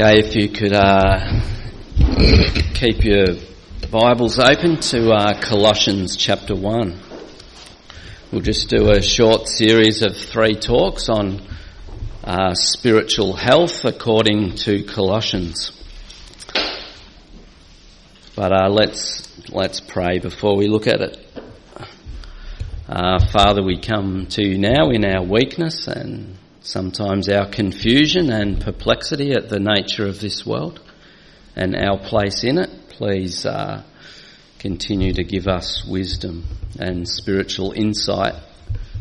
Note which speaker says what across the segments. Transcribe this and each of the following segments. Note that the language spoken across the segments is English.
Speaker 1: Okay, if you could uh, keep your Bibles open to uh, Colossians chapter 1. We'll just do a short series of three talks on uh, spiritual health according to Colossians. But uh, let's let's pray before we look at it. Uh, Father, we come to you now in our weakness and sometimes our confusion and perplexity at the nature of this world and our place in it. Please uh, continue to give us wisdom and spiritual insight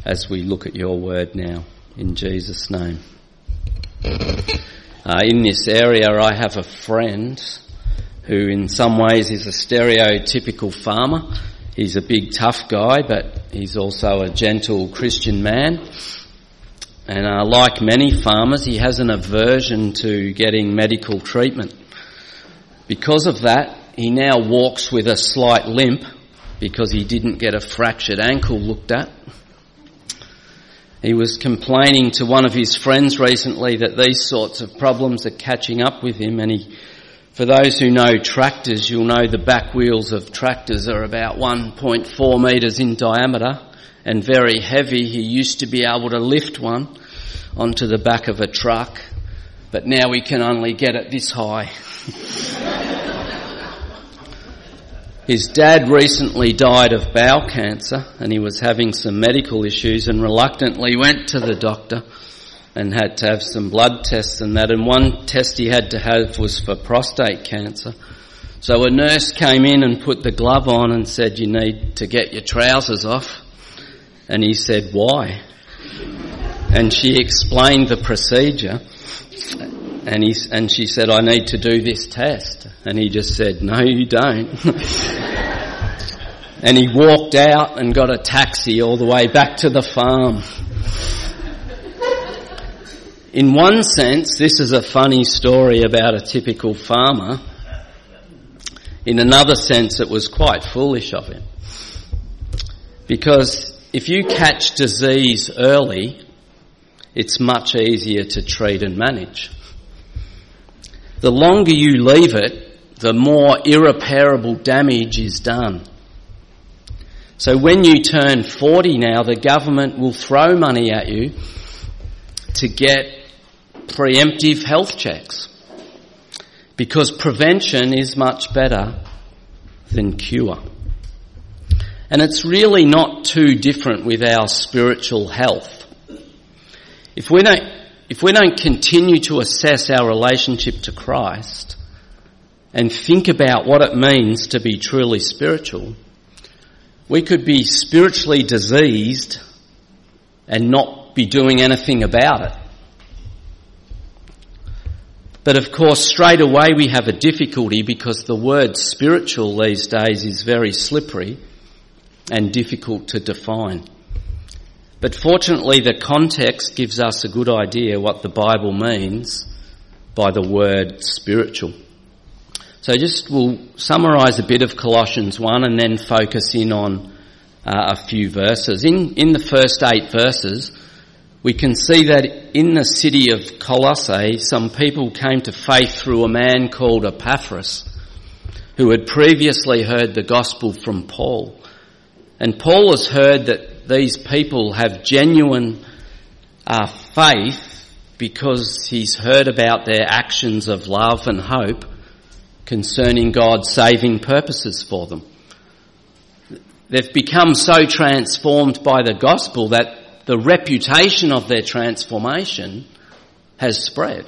Speaker 1: as we look at your word now. In Jesus' name. Uh, in this area, I have a friend who, in some ways, is a stereotypical farmer. He's a big, tough guy, but he's also a gentle Christian man. And uh, like many farmers, he has an aversion to getting medical treatment. Because of that, he now walks with a slight limp because he didn't get a fractured ankle looked at. He was complaining to one of his friends recently that these sorts of problems are catching up with him and he, for those who know tractors, you'll know the back wheels of tractors are about 1.4 metres in diameter and very heavy. He used to be able to lift one onto the back of a truck, but now he can only get it this high. His dad recently died of bowel cancer and he was having some medical issues and reluctantly went to the doctor and had to have some blood tests and that and one test he had to have was for prostate cancer. So a nurse came in and put the glove on and said, you need to get your trousers off. And he said, why? And she explained the procedure. And, he, and she said, I need to do this test. And he just said, no, you don't. and he walked out and got a taxi all the way back to the farm. In one sense, this is a funny story about a typical farmer. In another sense, it was quite foolish of him. Because if you catch disease early, it's much easier to treat and manage. The longer you leave it, the more irreparable damage is done. So when you turn 40 now, the government will throw money at you to get preemptive health checks. Because prevention is much better than cure. And it's really not too different with our spiritual health. If we don't, if we don't continue to assess our relationship to Christ and think about what it means to be truly spiritual, we could be spiritually diseased and not be doing anything about it. But of course, straight away we have a difficulty because the word spiritual these days is very slippery and difficult to define. But fortunately, the context gives us a good idea what the Bible means by the word spiritual. So just we'll summarise a bit of Colossians 1 and then focus in on uh, a few verses. In, in the first eight verses, we can see that in the city of Colossae, some people came to faith through a man called Epaphras, who had previously heard the gospel from Paul. And Paul has heard that these people have genuine uh, faith because he's heard about their actions of love and hope concerning God's saving purposes for them. They've become so transformed by the gospel that the reputation of their transformation has spread.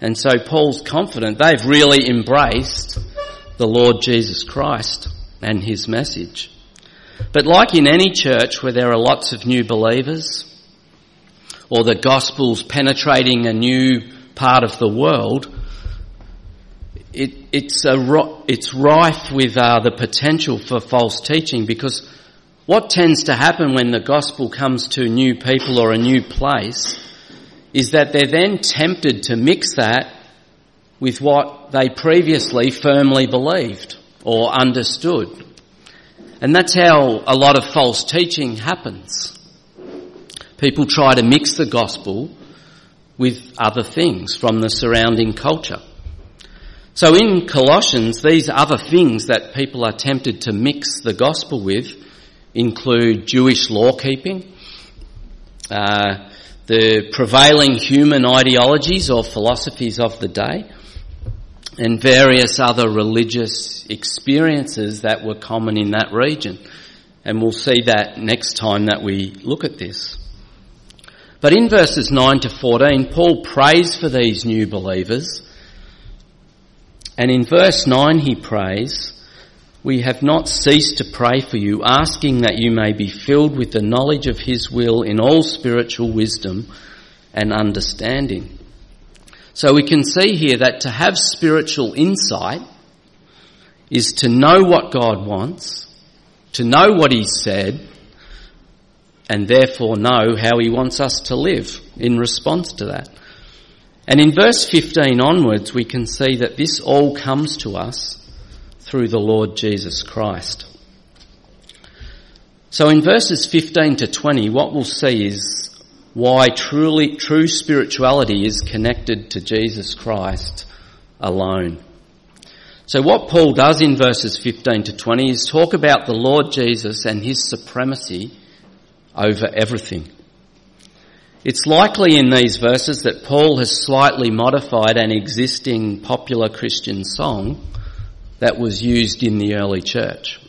Speaker 1: And so Paul's confident they've really embraced the Lord Jesus Christ and his message. But like in any church where there are lots of new believers, or the gospel's penetrating a new part of the world, it, it's, a, it's rife with uh, the potential for false teaching because what tends to happen when the gospel comes to new people or a new place is that they're then tempted to mix that with what they previously firmly believed or understood. And that's how a lot of false teaching happens. People try to mix the gospel with other things from the surrounding culture. So in Colossians, these other things that people are tempted to mix the gospel with include Jewish law keeping, uh, the prevailing human ideologies or philosophies of the day, and various other religious experiences that were common in that region. And we'll see that next time that we look at this. But in verses 9 to 14, Paul prays for these new believers. And in verse 9 he prays, We have not ceased to pray for you, asking that you may be filled with the knowledge of his will in all spiritual wisdom and understanding. So we can see here that to have spiritual insight is to know what God wants, to know what He said, and therefore know how He wants us to live in response to that. And in verse 15 onwards, we can see that this all comes to us through the Lord Jesus Christ. So in verses 15 to 20, what we'll see is why truly, true spirituality is connected to Jesus Christ alone. So what Paul does in verses 15 to 20 is talk about the Lord Jesus and his supremacy over everything. It's likely in these verses that Paul has slightly modified an existing popular Christian song that was used in the early church.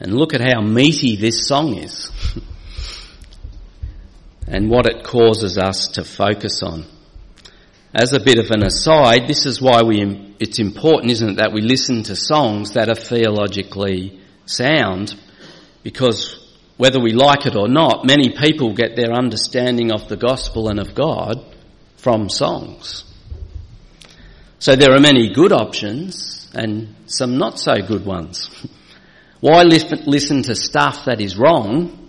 Speaker 1: And look at how meaty this song is and what it causes us to focus on. As a bit of an aside, this is why we, it's important, isn't it, that we listen to songs that are theologically sound, because whether we like it or not, many people get their understanding of the gospel and of God from songs. So there are many good options and some not so good ones. Why listen to stuff that is wrong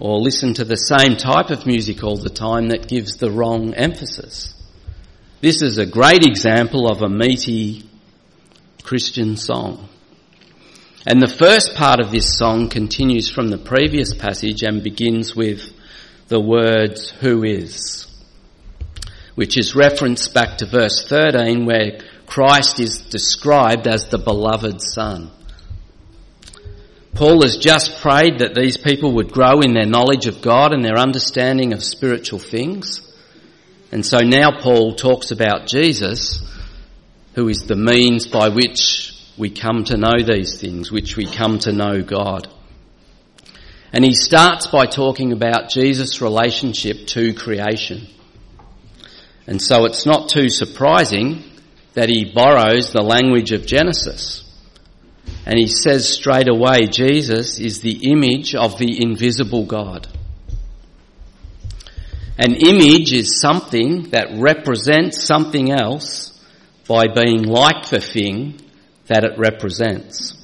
Speaker 1: or listen to the same type of music all the time that gives the wrong emphasis? This is a great example of a meaty Christian song. And the first part of this song continues from the previous passage and begins with the words, who is? Which is referenced back to verse 13 where Christ is described as the beloved son. Paul has just prayed that these people would grow in their knowledge of God and their understanding of spiritual things. And so now Paul talks about Jesus, who is the means by which we come to know these things, which we come to know God. And he starts by talking about Jesus' relationship to creation. And so it's not too surprising that he borrows the language of Genesis. And he says straight away, Jesus is the image of the invisible God. An image is something that represents something else by being like the thing that it represents.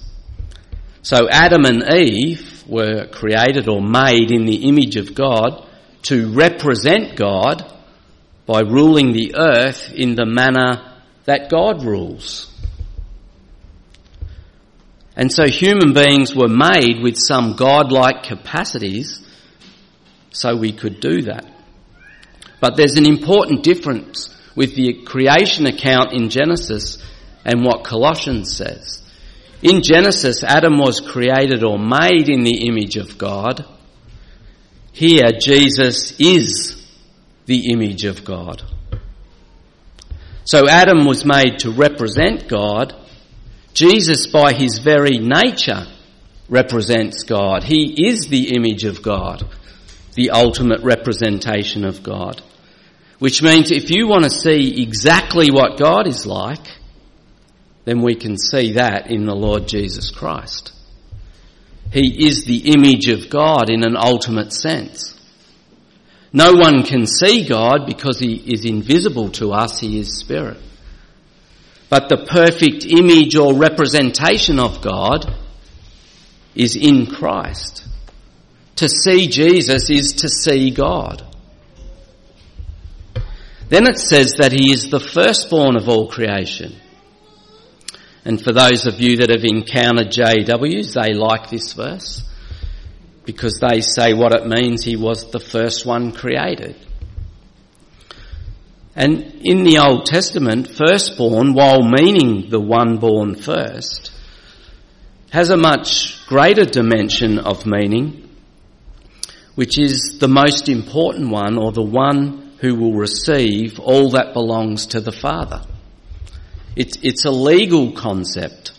Speaker 1: So Adam and Eve were created or made in the image of God to represent God by ruling the earth in the manner that God rules. And so human beings were made with some godlike capacities so we could do that. But there's an important difference with the creation account in Genesis and what Colossians says. In Genesis, Adam was created or made in the image of God. Here, Jesus is the image of God. So Adam was made to represent God. Jesus, by his very nature, represents God. He is the image of God the ultimate representation of God. Which means if you want to see exactly what God is like, then we can see that in the Lord Jesus Christ. He is the image of God in an ultimate sense. No one can see God because he is invisible to us, he is spirit. But the perfect image or representation of God is in Christ. To see Jesus is to see God. Then it says that he is the firstborn of all creation. And for those of you that have encountered JWs, they like this verse because they say what it means he was the first one created. And in the Old Testament, firstborn, while meaning the one born first, has a much greater dimension of meaning, which is the most important one or the one who will receive all that belongs to the Father. It's, it's a legal concept.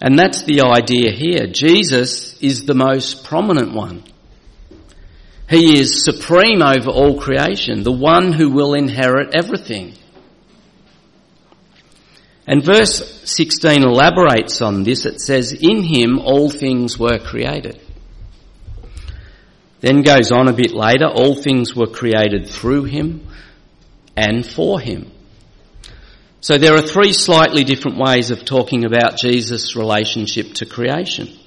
Speaker 1: And that's the idea here. Jesus is the most prominent one. He is supreme over all creation, the one who will inherit everything. And verse 16 elaborates on this. It says, In him all things were created. Then goes on a bit later, all things were created through him and for him. So there are three slightly different ways of talking about Jesus' relationship to creation.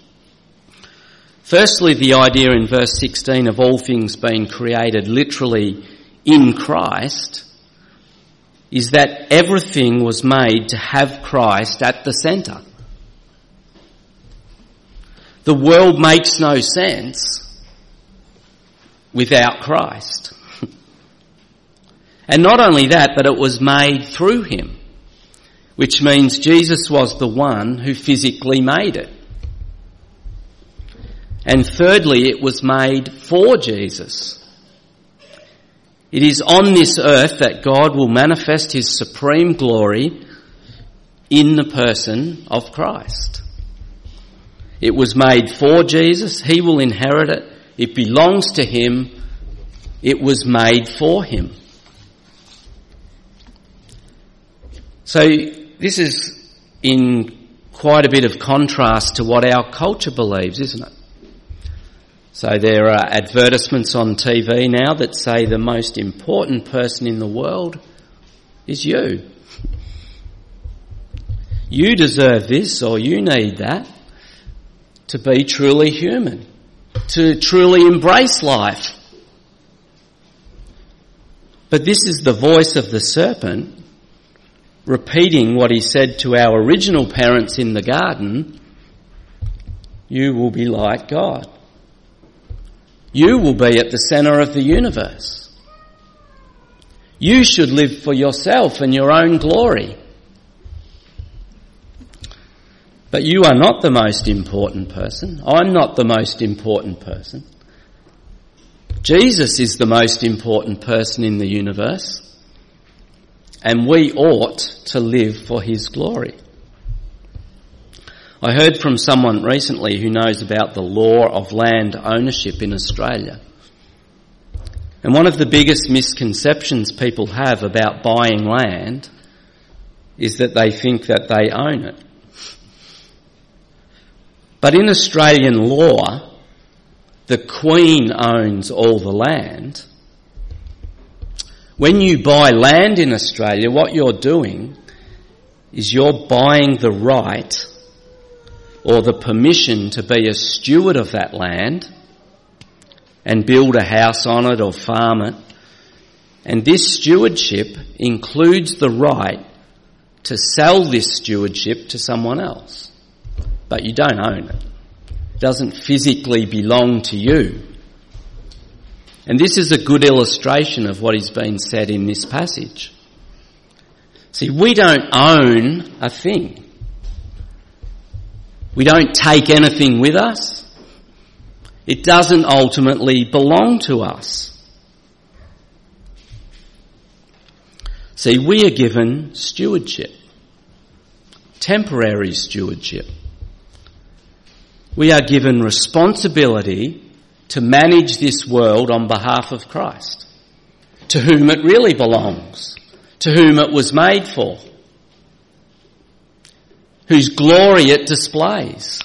Speaker 1: Firstly, the idea in verse 16 of all things being created literally in Christ is that everything was made to have Christ at the centre. The world makes no sense without Christ. and not only that, but it was made through him, which means Jesus was the one who physically made it. And thirdly, it was made for Jesus. It is on this earth that God will manifest his supreme glory in the person of Christ. It was made for Jesus. He will inherit it. It belongs to him. It was made for him. So this is in quite a bit of contrast to what our culture believes, isn't it? So there are advertisements on TV now that say the most important person in the world is you. You deserve this or you need that to be truly human, to truly embrace life. But this is the voice of the serpent repeating what he said to our original parents in the garden, you will be like God. You will be at the centre of the universe. You should live for yourself and your own glory. But you are not the most important person. I'm not the most important person. Jesus is the most important person in the universe. And we ought to live for his glory. I heard from someone recently who knows about the law of land ownership in Australia. And one of the biggest misconceptions people have about buying land is that they think that they own it. But in Australian law, the Queen owns all the land. When you buy land in Australia, what you're doing is you're buying the right or the permission to be a steward of that land and build a house on it or farm it. And this stewardship includes the right to sell this stewardship to someone else. But you don't own it. It doesn't physically belong to you. And this is a good illustration of what is being said in this passage. See, we don't own a thing. We don't take anything with us. It doesn't ultimately belong to us. See, we are given stewardship. Temporary stewardship. We are given responsibility to manage this world on behalf of Christ, to whom it really belongs, to whom it was made for whose glory it displays.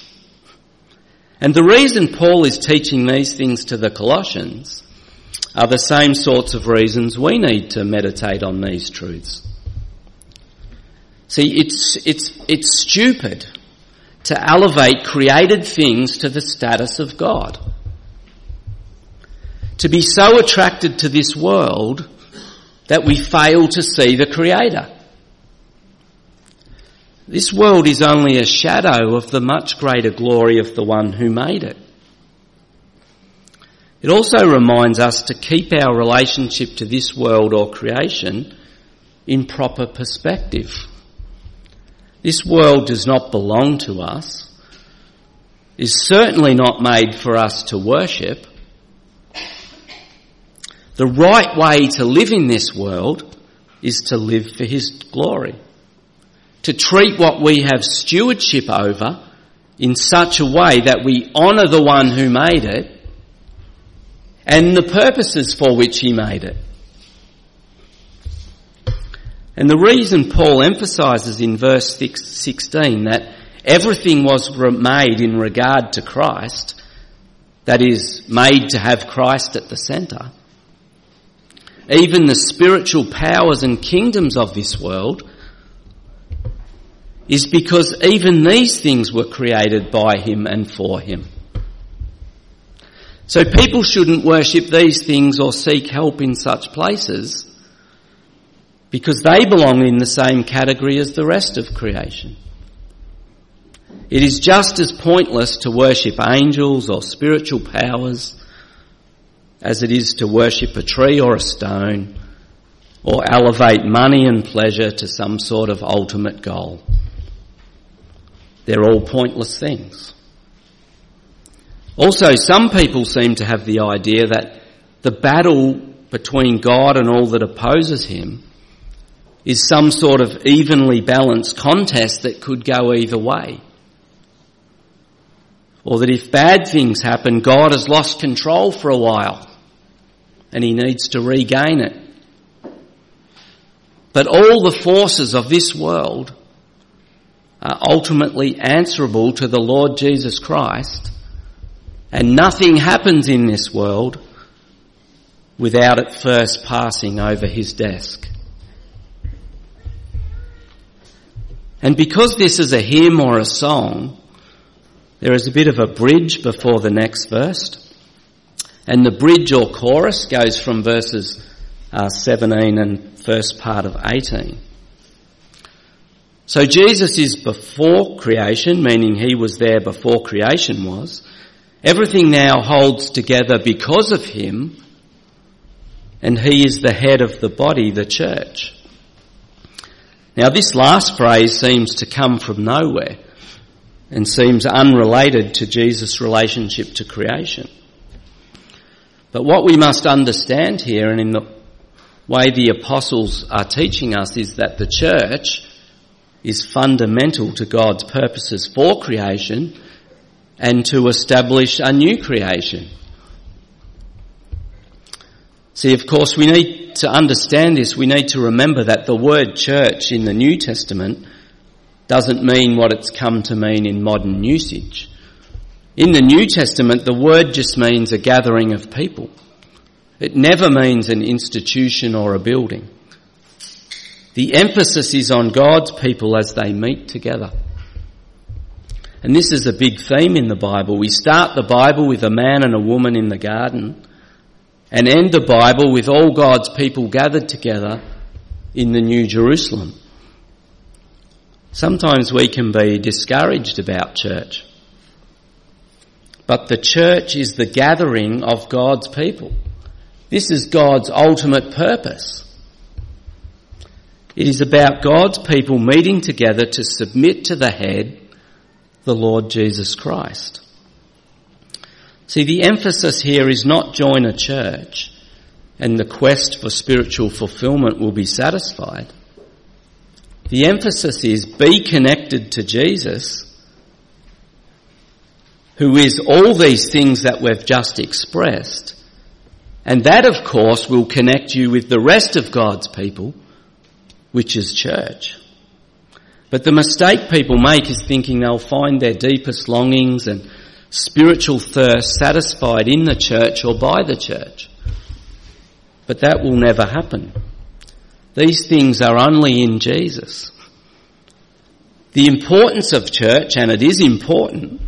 Speaker 1: And the reason Paul is teaching these things to the Colossians are the same sorts of reasons we need to meditate on these truths. See, it's, it's, it's stupid to elevate created things to the status of God. To be so attracted to this world that we fail to see the Creator. This world is only a shadow of the much greater glory of the one who made it. It also reminds us to keep our relationship to this world or creation in proper perspective. This world does not belong to us, is certainly not made for us to worship. The right way to live in this world is to live for His glory. To treat what we have stewardship over in such a way that we honour the one who made it and the purposes for which he made it. And the reason Paul emphasises in verse 16 that everything was made in regard to Christ, that is, made to have Christ at the centre, even the spiritual powers and kingdoms of this world, is because even these things were created by him and for him. So people shouldn't worship these things or seek help in such places because they belong in the same category as the rest of creation. It is just as pointless to worship angels or spiritual powers as it is to worship a tree or a stone or elevate money and pleasure to some sort of ultimate goal. They're all pointless things. Also, some people seem to have the idea that the battle between God and all that opposes him is some sort of evenly balanced contest that could go either way. Or that if bad things happen, God has lost control for a while and he needs to regain it. But all the forces of this world are ultimately answerable to the Lord Jesus Christ and nothing happens in this world without it first passing over his desk. And because this is a hymn or a song, there is a bit of a bridge before the next verse. And the bridge or chorus goes from verses uh, 17 and first part of 18. So Jesus is before creation, meaning he was there before creation was. Everything now holds together because of him, and he is the head of the body, the church. Now this last phrase seems to come from nowhere and seems unrelated to Jesus' relationship to creation. But what we must understand here and in the way the apostles are teaching us is that the church is fundamental to God's purposes for creation and to establish a new creation. See, of course, we need to understand this. We need to remember that the word church in the New Testament doesn't mean what it's come to mean in modern usage. In the New Testament, the word just means a gathering of people. It never means an institution or a building. The emphasis is on God's people as they meet together. And this is a big theme in the Bible. We start the Bible with a man and a woman in the garden and end the Bible with all God's people gathered together in the New Jerusalem. Sometimes we can be discouraged about church. But the church is the gathering of God's people. This is God's ultimate purpose. It is about God's people meeting together to submit to the head the Lord Jesus Christ. See, the emphasis here is not join a church and the quest for spiritual fulfillment will be satisfied. The emphasis is be connected to Jesus, who is all these things that we've just expressed. And that, of course, will connect you with the rest of God's people, which is church. But the mistake people make is thinking they'll find their deepest longings and spiritual thirst satisfied in the church or by the church. But that will never happen. These things are only in Jesus. The importance of church, and it is important,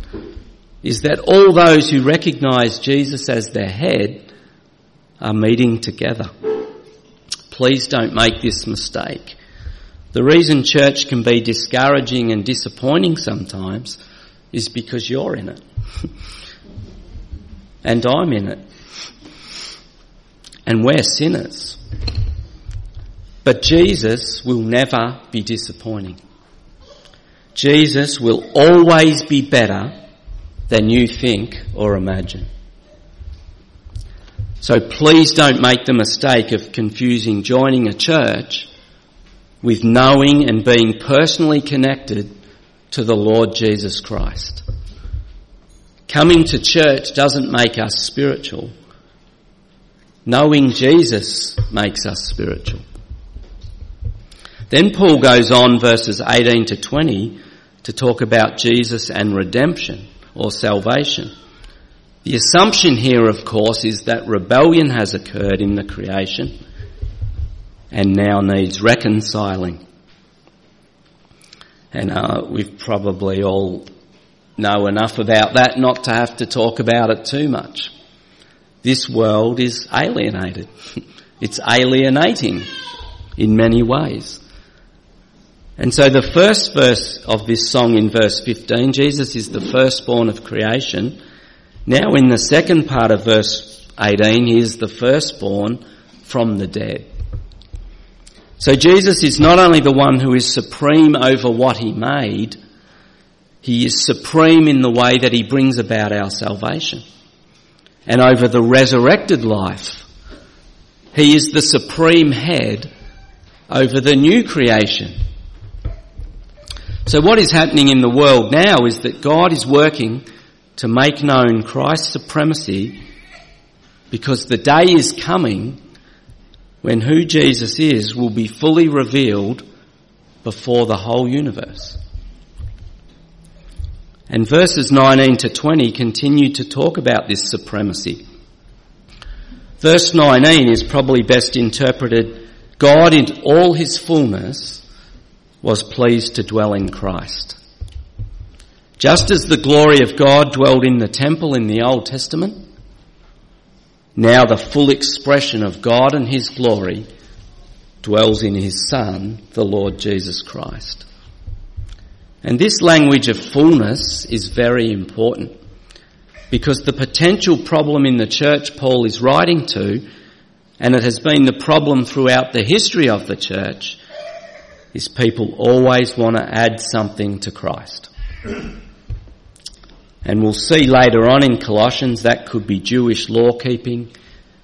Speaker 1: is that all those who recognise Jesus as their head are meeting together. Please don't make this mistake. The reason church can be discouraging and disappointing sometimes is because you're in it. and I'm in it. and we're sinners. But Jesus will never be disappointing. Jesus will always be better than you think or imagine. So please don't make the mistake of confusing joining a church with knowing and being personally connected to the Lord Jesus Christ. Coming to church doesn't make us spiritual. Knowing Jesus makes us spiritual. Then Paul goes on verses 18 to 20 to talk about Jesus and redemption or salvation. The assumption here, of course, is that rebellion has occurred in the creation and now needs reconciling. And uh, we've probably all know enough about that not to have to talk about it too much. This world is alienated. it's alienating in many ways. And so the first verse of this song in verse 15, Jesus is the firstborn of creation. Now in the second part of verse 18, he is the firstborn from the dead. So Jesus is not only the one who is supreme over what he made, he is supreme in the way that he brings about our salvation. And over the resurrected life, he is the supreme head over the new creation. So what is happening in the world now is that God is working to make known Christ's supremacy because the day is coming when who Jesus is will be fully revealed before the whole universe. And verses 19 to 20 continue to talk about this supremacy. Verse 19 is probably best interpreted, God in all his fullness was pleased to dwell in Christ. Just as the glory of God dwelled in the temple in the Old Testament, now the full expression of God and His glory dwells in His Son, the Lord Jesus Christ. And this language of fullness is very important because the potential problem in the church Paul is writing to, and it has been the problem throughout the history of the church, is people always want to add something to Christ. And we'll see later on in Colossians that could be Jewish law keeping,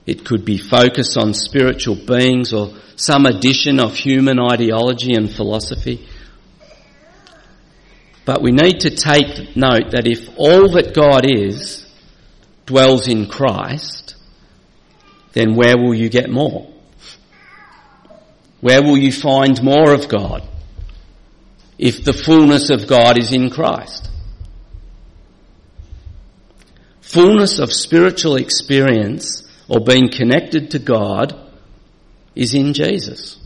Speaker 1: it could be focus on spiritual beings or some addition of human ideology and philosophy. But we need to take note that if all that God is dwells in Christ, then where will you get more? Where will you find more of God? If the fullness of God is in Christ. Fullness of spiritual experience or being connected to God is in Jesus.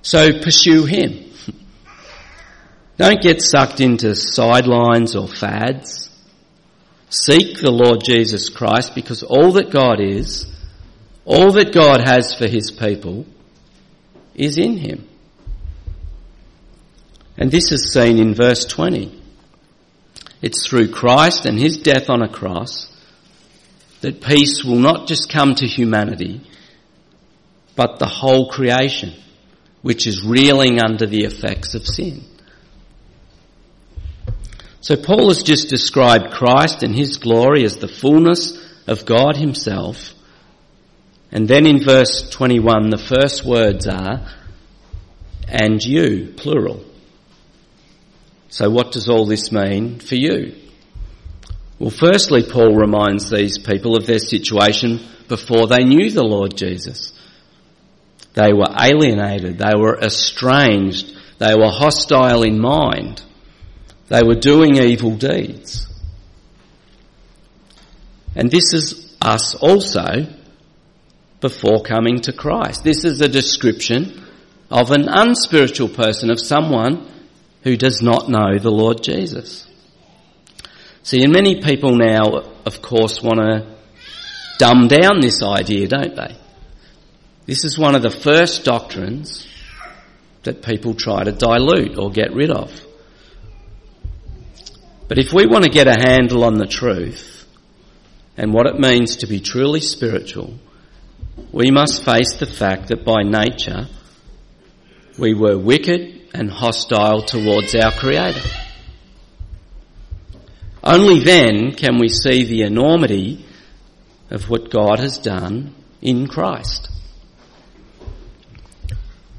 Speaker 1: So pursue Him. Don't get sucked into sidelines or fads. Seek the Lord Jesus Christ because all that God is, all that God has for His people is in Him. And this is seen in verse 20. It's through Christ and his death on a cross that peace will not just come to humanity, but the whole creation, which is reeling under the effects of sin. So Paul has just described Christ and his glory as the fullness of God himself. And then in verse 21, the first words are, and you, plural. So what does all this mean for you? Well, firstly, Paul reminds these people of their situation before they knew the Lord Jesus. They were alienated, they were estranged, they were hostile in mind, they were doing evil deeds. And this is us also before coming to Christ. This is a description of an unspiritual person, of someone who does not know the Lord Jesus. See, and many people now, of course, want to dumb down this idea, don't they? This is one of the first doctrines that people try to dilute or get rid of. But if we want to get a handle on the truth, and what it means to be truly spiritual, we must face the fact that by nature we were wicked and hostile towards our Creator. Only then can we see the enormity of what God has done in Christ.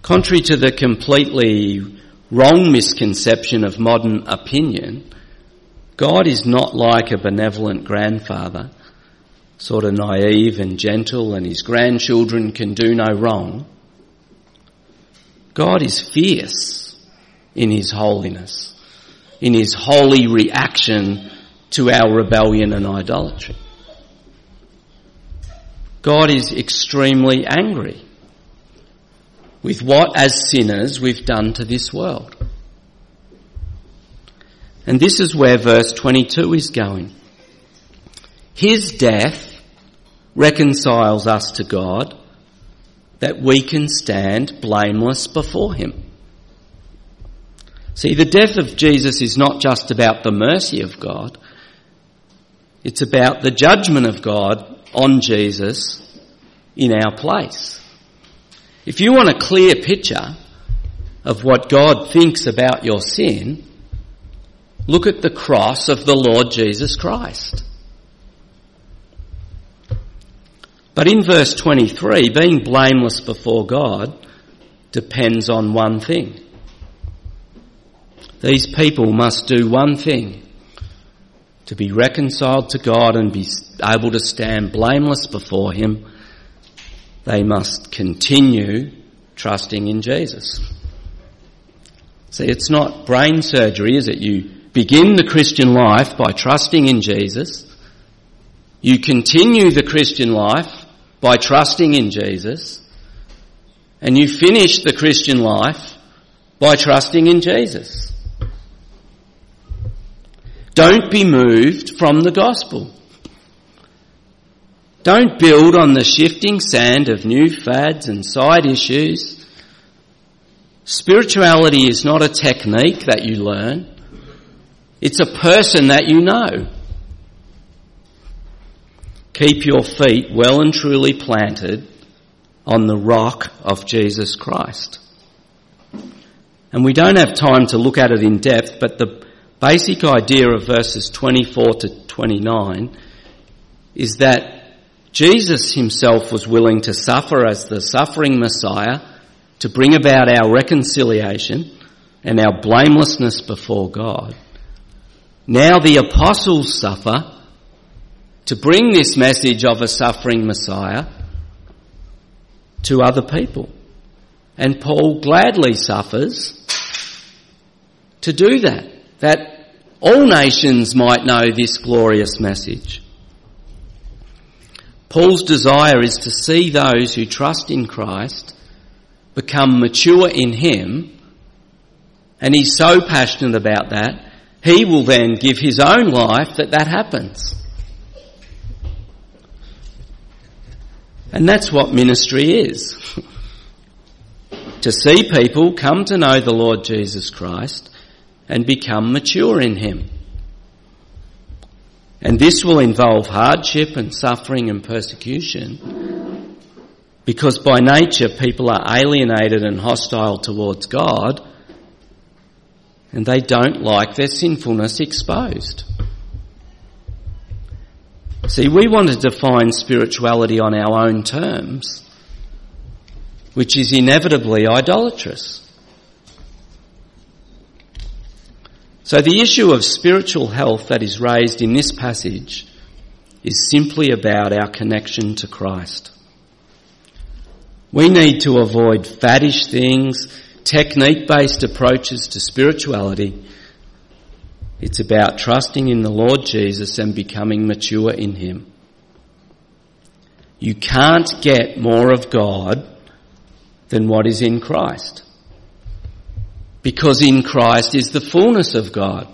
Speaker 1: Contrary to the completely wrong misconception of modern opinion, God is not like a benevolent grandfather, sort of naive and gentle and his grandchildren can do no wrong. God is fierce in his holiness, in his holy reaction to our rebellion and idolatry. God is extremely angry with what, as sinners, we've done to this world. And this is where verse 22 is going. His death reconciles us to God that we can stand blameless before Him. See, the death of Jesus is not just about the mercy of God, it's about the judgment of God on Jesus in our place. If you want a clear picture of what God thinks about your sin, look at the cross of the Lord Jesus Christ. But in verse 23, being blameless before God depends on one thing. These people must do one thing to be reconciled to God and be able to stand blameless before Him, they must continue trusting in Jesus. See, it's not brain surgery, is it? You begin the Christian life by trusting in Jesus. You continue the Christian life by trusting in Jesus. And you finish the Christian life by trusting in Jesus. Don't be moved from the gospel. Don't build on the shifting sand of new fads and side issues. Spirituality is not a technique that you learn. It's a person that you know. Keep your feet well and truly planted on the rock of Jesus Christ. And we don't have time to look at it in depth, but the basic idea of verses 24 to 29 is that Jesus himself was willing to suffer as the suffering Messiah to bring about our reconciliation and our blamelessness before God. Now the apostles suffer to bring this message of a suffering Messiah to other people. And Paul gladly suffers to do that that all nations might know this glorious message. Paul's desire is to see those who trust in Christ become mature in Him, and he's so passionate about that, he will then give his own life that that happens. And that's what ministry is. to see people come to know the Lord Jesus Christ and become mature in Him. And this will involve hardship and suffering and persecution because by nature people are alienated and hostile towards God and they don't like their sinfulness exposed. See, we want to define spirituality on our own terms, which is inevitably idolatrous. So the issue of spiritual health that is raised in this passage is simply about our connection to Christ. We need to avoid faddish things, technique based approaches to spirituality. It's about trusting in the Lord Jesus and becoming mature in Him. You can't get more of God than what is in Christ because in Christ is the fullness of God.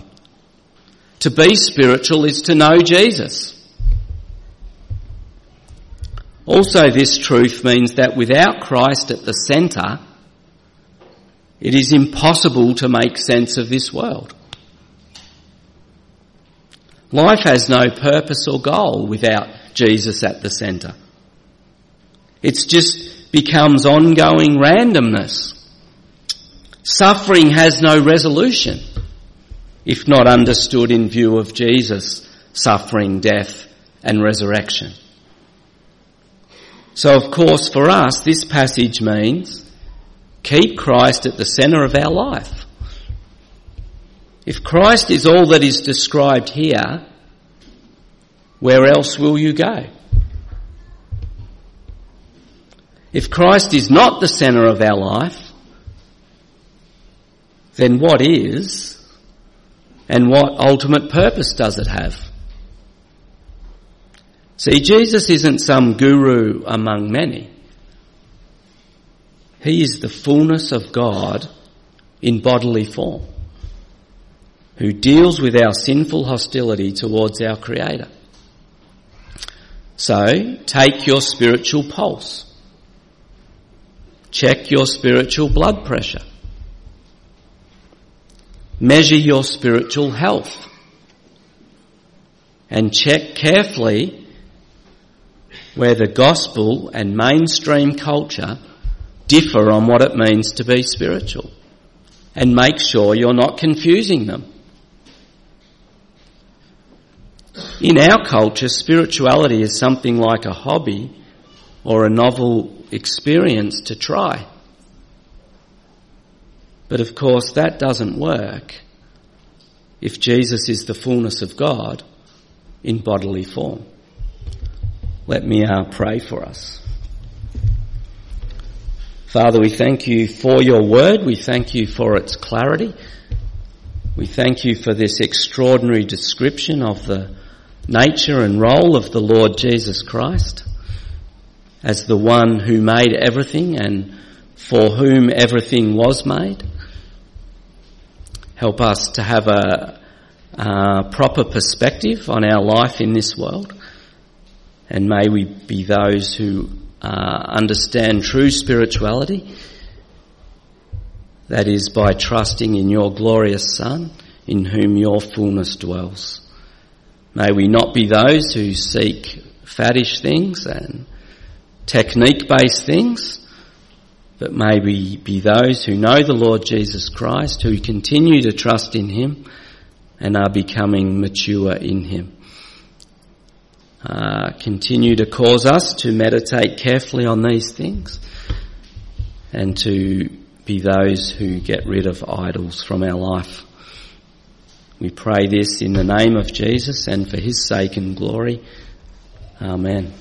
Speaker 1: To be spiritual is to know Jesus. Also, this truth means that without Christ at the centre, it is impossible to make sense of this world. Life has no purpose or goal without Jesus at the centre. It just becomes ongoing randomness. Suffering has no resolution if not understood in view of Jesus' suffering, death and resurrection. So of course for us this passage means keep Christ at the centre of our life. If Christ is all that is described here, where else will you go? If Christ is not the centre of our life, then what is and what ultimate purpose does it have? See, Jesus isn't some guru among many. He is the fullness of God in bodily form, who deals with our sinful hostility towards our Creator. So, take your spiritual pulse. Check your spiritual blood pressure. Measure your spiritual health and check carefully where the gospel and mainstream culture differ on what it means to be spiritual and make sure you're not confusing them. In our culture, spirituality is something like a hobby or a novel experience to try. But of course, that doesn't work if Jesus is the fullness of God in bodily form. Let me uh, pray for us. Father, we thank you for your word. We thank you for its clarity. We thank you for this extraordinary description of the nature and role of the Lord Jesus Christ as the one who made everything and for whom everything was made. Help us to have a, a proper perspective on our life in this world. And may we be those who uh, understand true spirituality. That is by trusting in your glorious Son, in whom your fullness dwells. May we not be those who seek faddish things and technique based things, but may we be those who know the Lord Jesus Christ, who continue to trust in Him and are becoming mature in Him. Uh, continue to cause us to meditate carefully on these things and to be those who get rid of idols from our life. We pray this in the name of Jesus and for His sake and glory. Amen.